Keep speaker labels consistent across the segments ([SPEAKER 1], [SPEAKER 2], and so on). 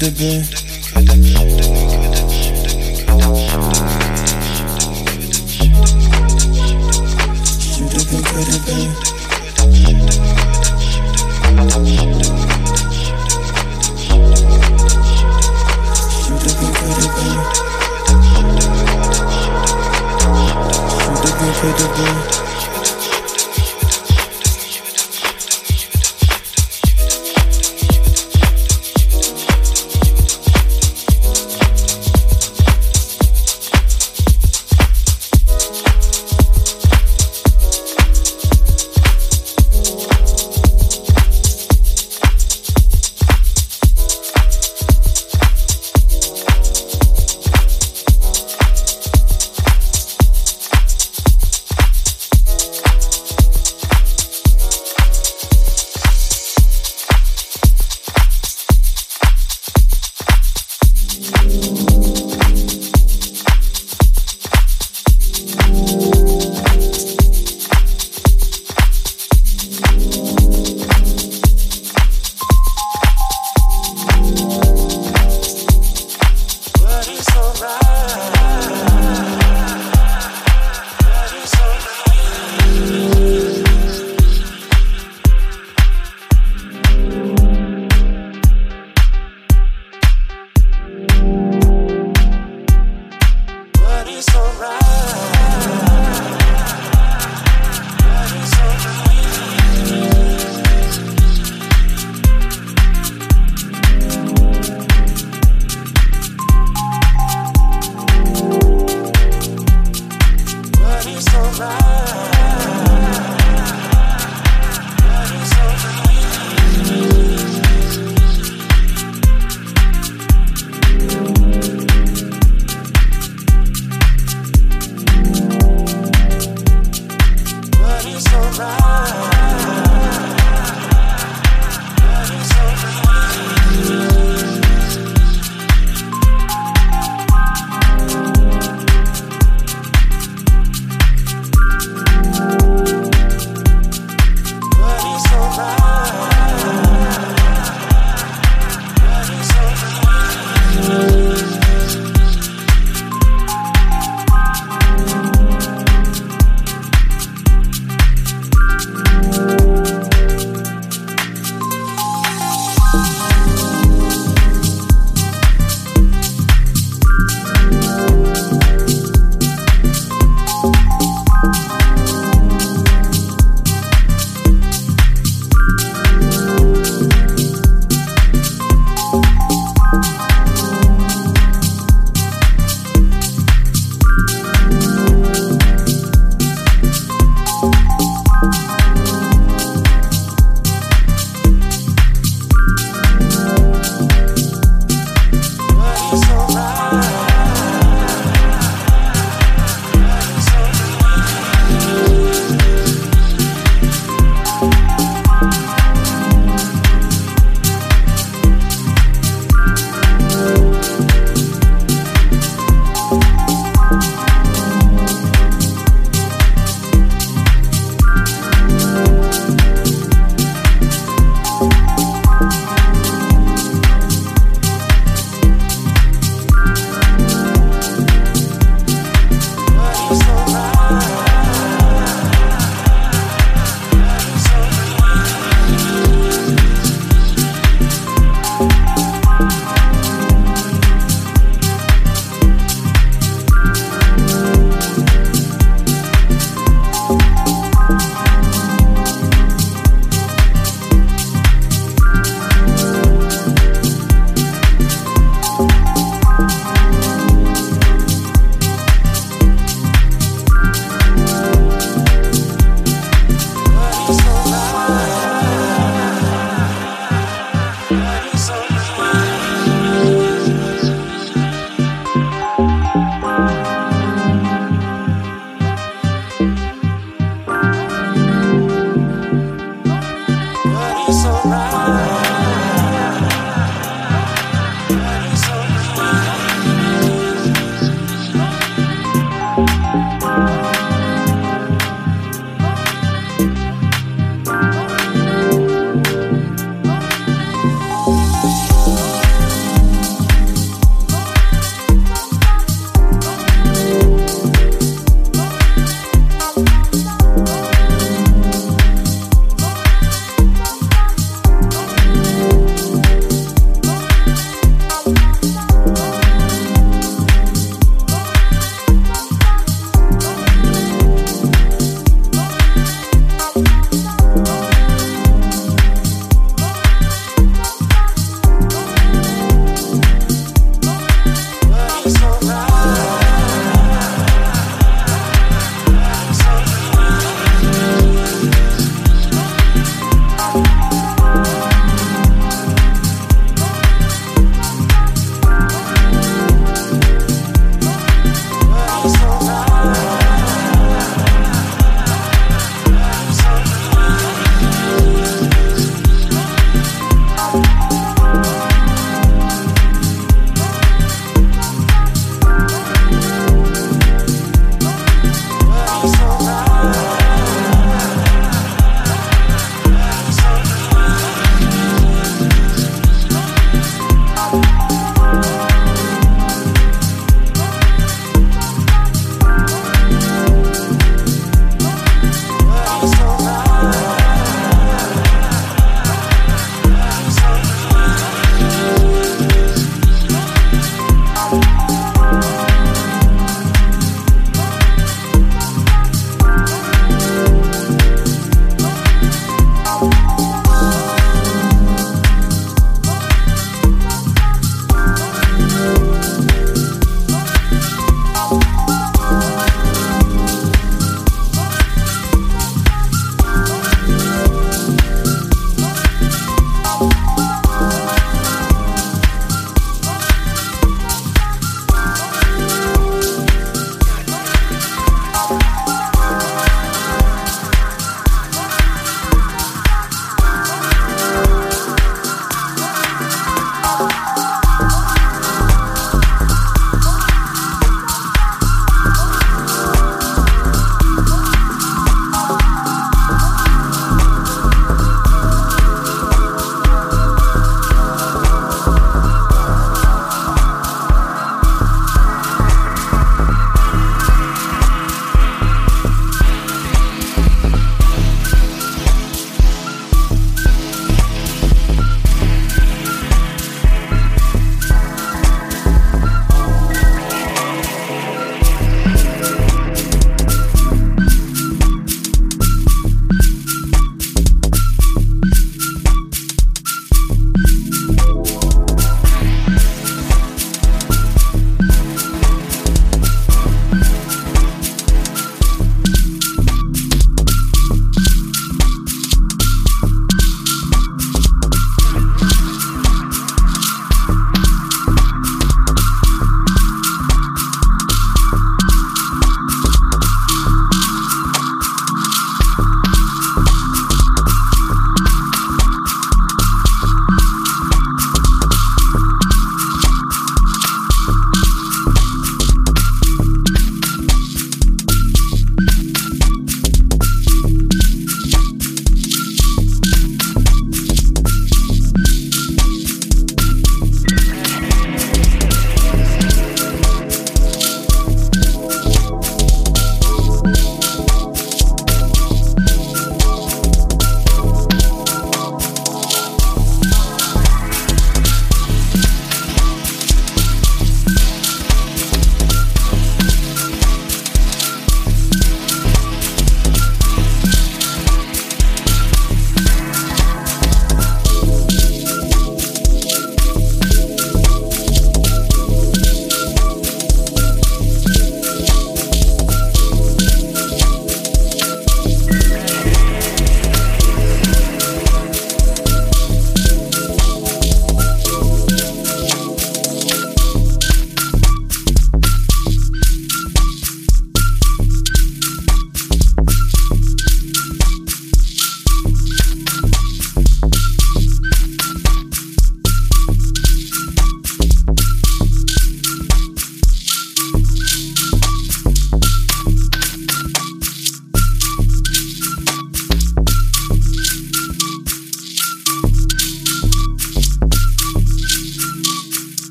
[SPEAKER 1] the bed. it's alright.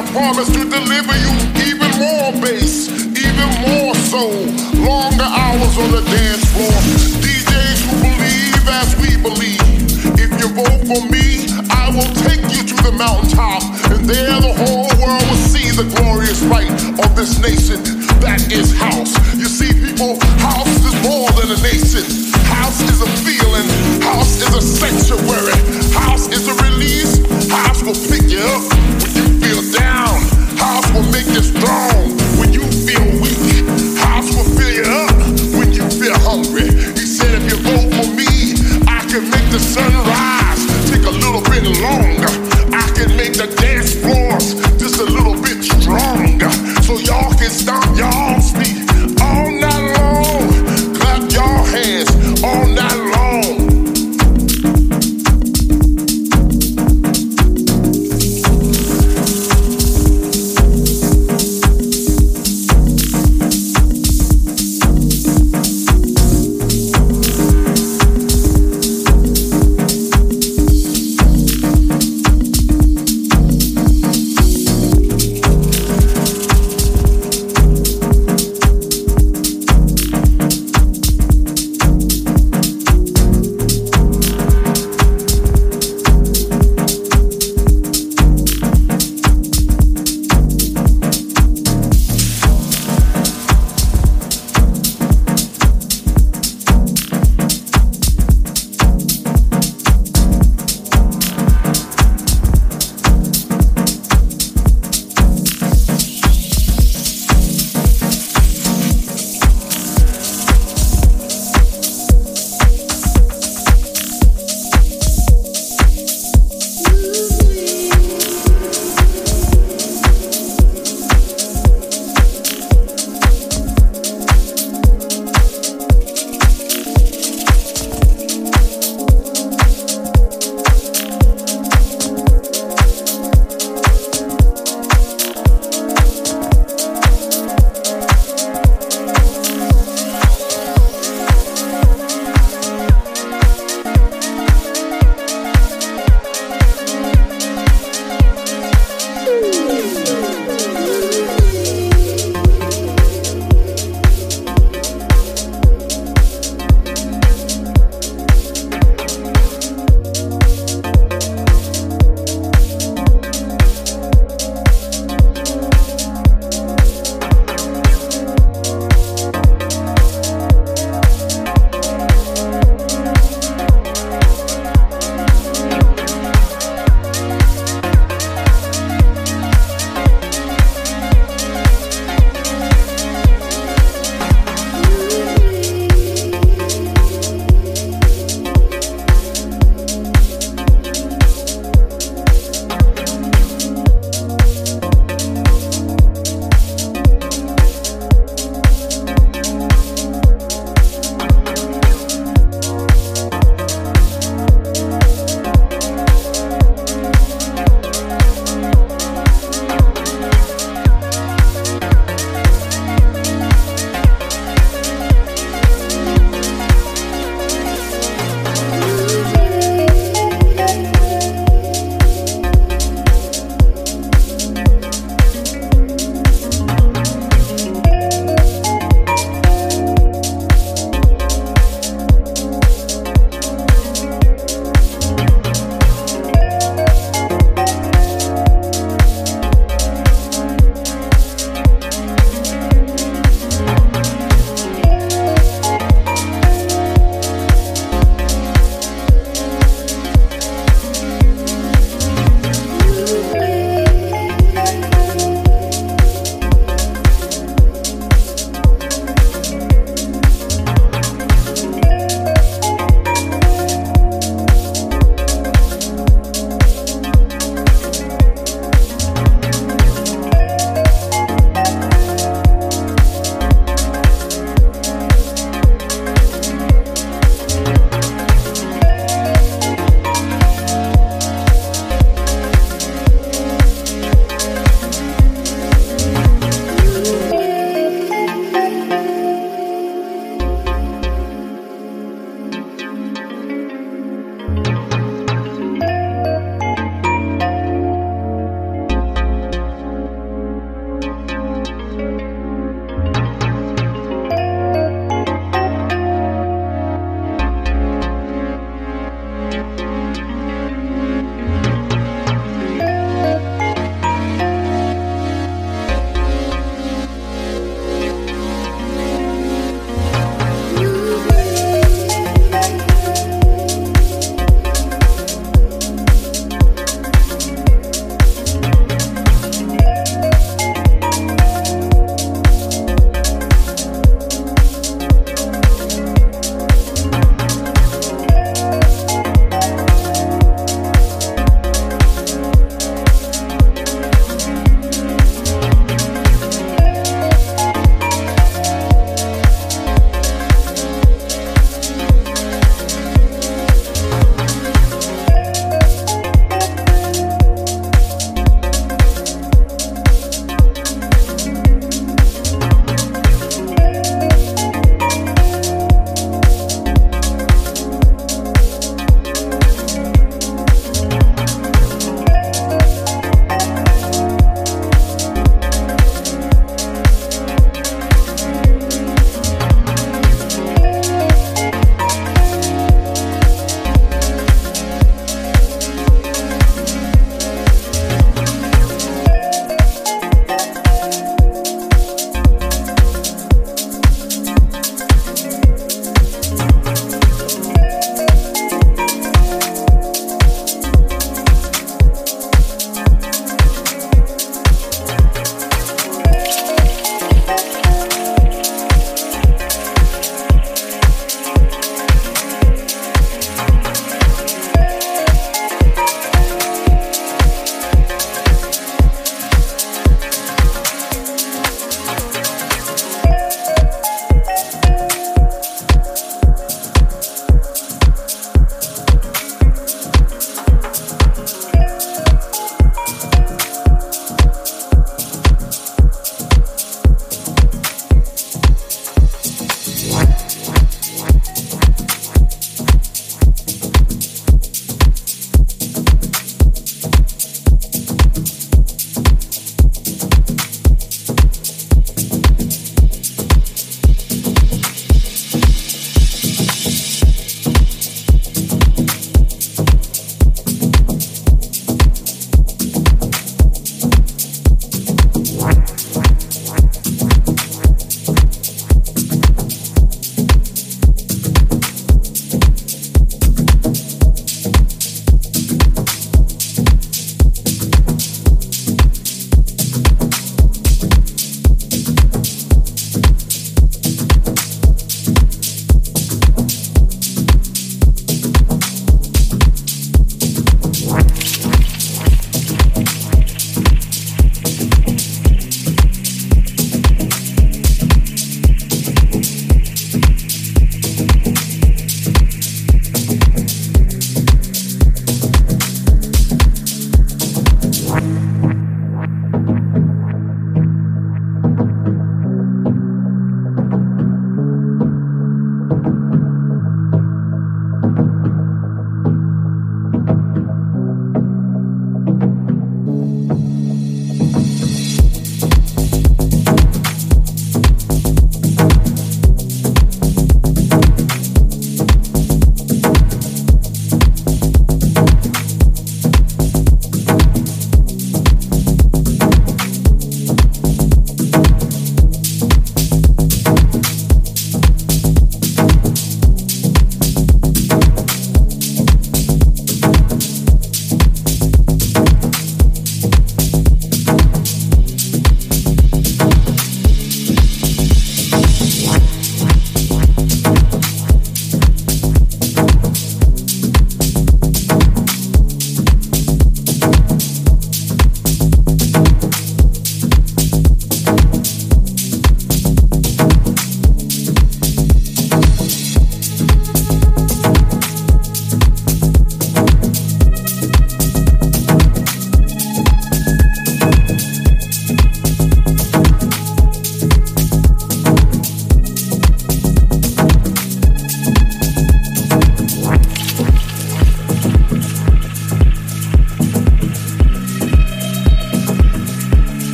[SPEAKER 2] I promise to deliver you even more bass, even more soul. Longer hours on the dance floor. DJs who believe as we believe. If you vote for me, I will take you to the mountaintop. And there the whole world will see the glorious light of this nation that is house. You see, people, house is more than a nation. House is a feeling. House is a sanctuary.